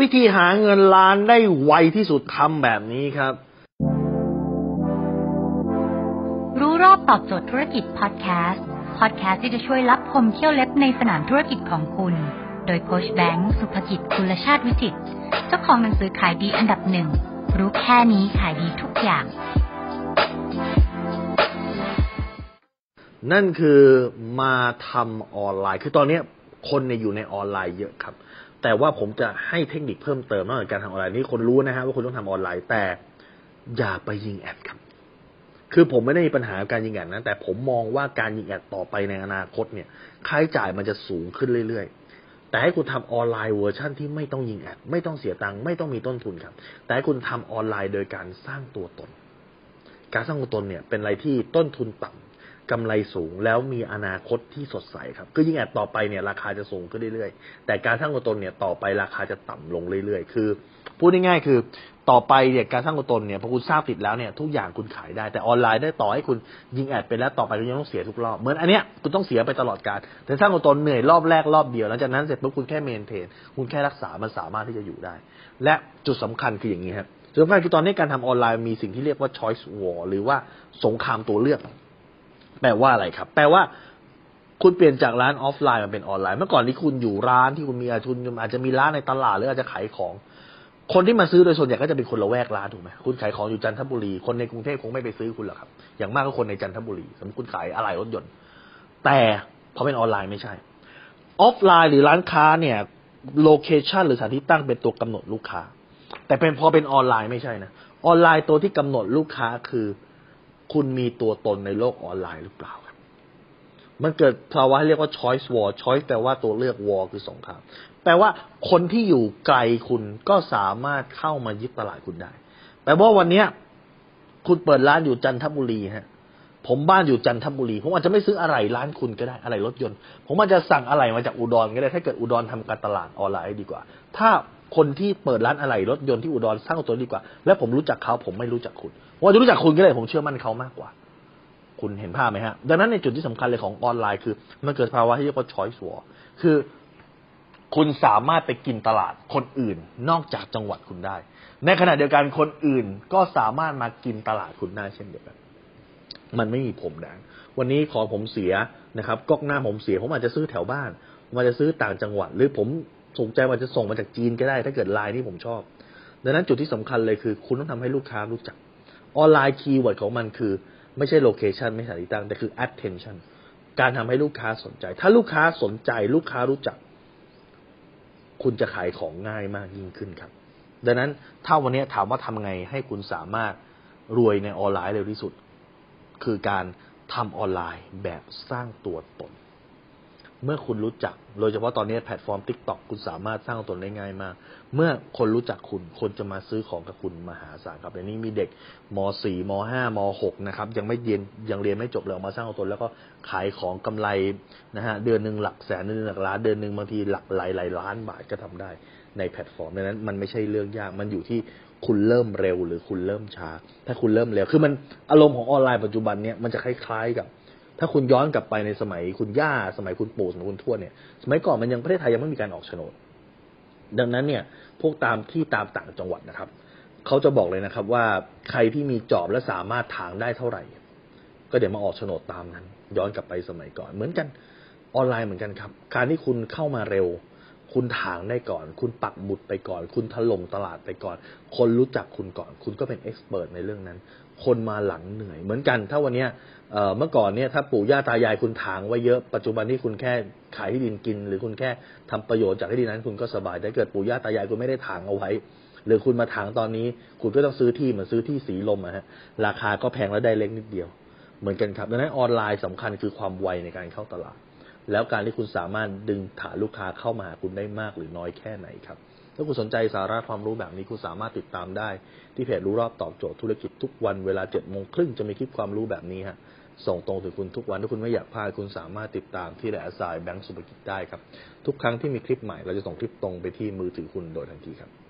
วิธีหาเงินล้านได้ไวที่สุดทำแบบนี้ครับ รู้รอบตอบโจทย์ธุรกิจพอดแคสต์พอดแคสต์ที่จะช่วยรับพมเที่ยวเล็บในสนามธุรกิจของคุณ โดยโคชแบงค์สุภกิจคุณชาติวิจิตเจ้าของหนังสือขายดีอันดับหนึ่ง รู้แค่นี้ขายดีทุกอย่าง นั่นคือมาทำออนไลน์ คือตอนนี้ คนเนี่ยอยู่ในออนไลน์เยอะครับ แต่ว่าผมจะให้เทคนิคเพิ่มเติมนอกจากการทำออนไลน์นี่คนรู้นะฮะว่าคุณต้องทำออนไลน์แต่อย่าไปยิง ad ครับ คือผมไม่ได้มีปัญหาการยิง ad นะ แต่ผมมองว่าการยิง ad ต่อไปในอนาคตเนี่ย ค่าใช้จ่ายมันจะสูงขึ้นเรื่อยๆ แต่ให้คุณทำออนไลน์เวอร์ชั่นที่ไม่ต้องยิง ad ไม่ต้องเสียตังค์ไม่ต้องมีต้นทุนครับ แต่ให้คุณทำออนไลน์โดยการสร้างตัวตน การสร้างตัวตนเนี่ยเป็นอะไรที่ต้นทุนต่ำ กำไรสูงแล้วมีอนาคตที่สดใสครับคือยิ่งแอดต่อไปเนี่ยราคาจะสูงขึ้นเรื่อยๆ แต่การสร้างตัวตนเนี่ยต่อไปราคาจะต่ำลงเรื่อยๆ คือ พูดง่ายๆคือต่อไปเนี่ยการสร้างตัวตนเนี่ยพอคุณทราบติดแล้วเนี่ยทุกอย่างคุณขายได้แต่ออนไลน์ได้ต่อให้คุณยิงแอดไปแล้วต่อไปคุณยังต้องเสียทุกรอบเหมือนอันเนี้ยคุณต้องเสียไปตลอดการแต่สร้างตัวตนเหนื่อยรอบแรกรอบเดียวหลังจากนั้นเสร็จปุ๊บคุณแค่เมนเทนคุณแค่รักษามันสามารถที่จะอยู่ได้ และจุดสำคัญคืออย่างนี้ครับจุดสำคัญคือตอนนี้การทำออนไลน์มีสิ่งที่เรียกว่า choice war หรือว่าสงครามตัวเลือก แปลว่าอะไรครับ แปลว่า คุณเปลี่ยนจากร้านออฟไลน์มาเป็นออนไลน์ เมื่อก่อนที่คุณอยู่ร้านที่คุณมีอาชุนอาจจะมีร้านในตลาดหรืออาจจะขายของ คนที่มาซื้อโดยส่วนใหญ่ก็จะเป็นคนละแวกร้านถูกไหมคุณขายของอยู่จันทบุรี คนในกรุงเทพคงไม่ไปซื้อคุณหรอกครับ อย่างมากก็คนในจันทบุรี สมมติคุณขายอะไหล่รถยนต์ แต่พอเป็นออนไลน์ไม่ใช่ ออฟไลน์หรือร้านค้าเนี่ย location หรือสถานที่ตั้งเป็นตัวกำหนดลูกค้า แต่เป็นพอเป็นออนไลน์ไม่ใช่นะ ออนไลน์ตัวที่กำหนดลูกค้าคือ คุณมีตัวตนในโลกออนไลน์หรือเปล่าครับ มันเกิดภาวะเรียกว่า choice war choice แปลว่าตัวเลือก war คือสงคราม แปลว่าคนที่อยู่ไกลคุณก็สามารถเข้ามายึดตลาดคุณได้ แปลว่าวันเนี้ย คุณเปิดร้านอยู่จันทบุรีฮะ ผมบ้านอยู่จันทบุรี ผมอาจจะไม่ซื้ออะไรร้านคุณก็ได้อะไรรถยนต์ ผมอาจจะสั่งอะไรมาจากอุดรก็ได้ ถ้าเกิดอุดรทำการตลาดออนไลน์ดีกว่า ถ้าคนที่เปิดร้านอะไรรถยนต์ที่อุดรสร้างตัวดีกว่า และผมรู้จักเขาผมไม่รู้จักคุณผมอาจะรู้จักคุณก็ได้ผมเชื่อมั่นเขามากกว่า คุณเห็นภาพไหมฮะ ดังนั้นในจุดที่สำคัญเลยของออนไลน์คือมันเกิดภาวะที่เรียกว่า choice war คือคุณสามารถไปกินตลาดคนอื่นนอกจากจังหวัดคุณได้ ในขณะเดียวกันคนอื่นก็สามารถมากินตลาดคุณได้เช่นเดียวกัน มันไม่มีผมแดงวันนี้ขอผมเสียนะครับก๊อกหน้าผมเสียผมอาจจะซื้อแถวบ้านผมอาจจะซื้อต่างจังหวัด หรือผมสนใจว่าจะส่งมาจากจีนก็ได้ ถ้าเกิดไลน์ที่ผมชอบ ดังนั้นจุดที่สำคัญเลยคือ คุณต้องทำให้ลูกค้ารู้จักออนไลน์ keyword ของมันคือ ไม่ใช่ location ไม่ใช่สถานที่ตั้งแต่คือ attention การทำให้ลูกค้าสนใจ ถ้าลูกค้าสนใจลูกค้ารู้จัก คุณจะขายของง่ายมากยิ่งขึ้นครับ ดังนั้นถ้าวันนี้ถามว่าทำไงให้คุณสามารถรวยในออนไลน์เร็วที่สุด คือการทำออนไลน์แบบสร้างตัวตน เมื่อคุณรู้จัก โดยเฉพาะตอนนี้แพลตฟอร์ม TikTok คุณสามารถสร้างตัวตนได้ง่ายมาก เมื่อคนรู้จักคุณ คนจะมาซื้อของกับคุณมหาศาลครับอย่างนี้มีเด็กม .4 ม .5 ม .6 นะครับ ยังไม่เรียนยังเรียนไม่จบเลยออกมาสร้างตัวตนแล้วก็ขายของกำไรนะฮะเดือนหนึ่งหลักแสนเดือนหนึ่งหลักล้านเดือนหนึ่งบางทีหลักหลายหลายล้านบาทก็ทำได้ในแพลตฟอร์มดังนั้นมันไม่ใช่เรื่องยากมันอยู่ที่ คุณเริ่มเร็วหรือคุณเริ่มช้า ถ้าคุณเริ่มเร็ว คือมันอารมณ์ของออนไลน์ปัจจุบันเนี่ยมันจะคล้ายๆกับ ถ้าคุณย้อนกลับไปในสมัยคุณย่า สมัยคุณปู่สมัยคุณทวดเนี่ย สมัยก่อนมันยังประเทศไทยยังไม่มีการออกโฉนด ดังนั้นเนี่ย พวกตามที่ตามต่างจังหวัดนะครับ เขาจะบอกเลยนะครับ ว่าใครที่มีจอบและสามารถถางได้เท่าไหร่ ก็เดี๋ยวมาออกโฉนดตามนั้น ย้อนกลับไปสมัยก่อนเหมือนกันออนไลน์เหมือนกันครับ การที่คุณเข้ามาเร็ว คุณถางได้ก่อน คุณปักบุตรไปก่อน คุณถล่มตลาดไปก่อน คนรู้จักคุณก่อน คุณก็เป็นเอ็กซ์เพรสในเรื่องนั้น คนมาหลังเหนื่อย เหมือนกัน ถ้าวันนี้เมื่อก่อนเนี่ยถ้าปู่ย่าตายายคุณถางไว้เยอะ ปัจจุบันที่คุณแค่ขายที่ดินกิน หรือคุณแค่ทำประโยชน์จากที่ดินนั้น คุณก็สบายแต่เกิดปู่ย่าตายายคุณไม่ได้ถางเอาไว้ หรือคุณมาถางตอนนี้ คุณก็ต้องซื้อที่เหมือนซื้อที่สีลมอะฮะ ราคาก็แพงและได้เล็กนิดเดียว เหมือนกันครับดังนั้นออนไลน์สำคัญคือความไวในการเข้าตลาด แล้วการที่คุณสามารถดึงฐานลูกค้าเข้ามาหาคุณได้มากหรือน้อยแค่ไหนครับ ถ้าคุณสนใจสาระความรู้แบบนี้คุณสามารถติดตามได้ ที่เพจรู้รอบตอบโจทย์ธุรกิจทุกวันเวลาเจ็ดโมงครึ่งจะมีคลิปความรู้แบบนี้ฮะส่งตรงถึงคุณทุกวันถ้าคุณไม่อยากพลาดคุณสามารถติดตามที่แหละสายแบงก์สุภกิจได้ครับ ทุกครั้งที่มีคลิปใหม่เราจะส่งคลิปตรงไปที่มือถือคุณโดยทันทีครับ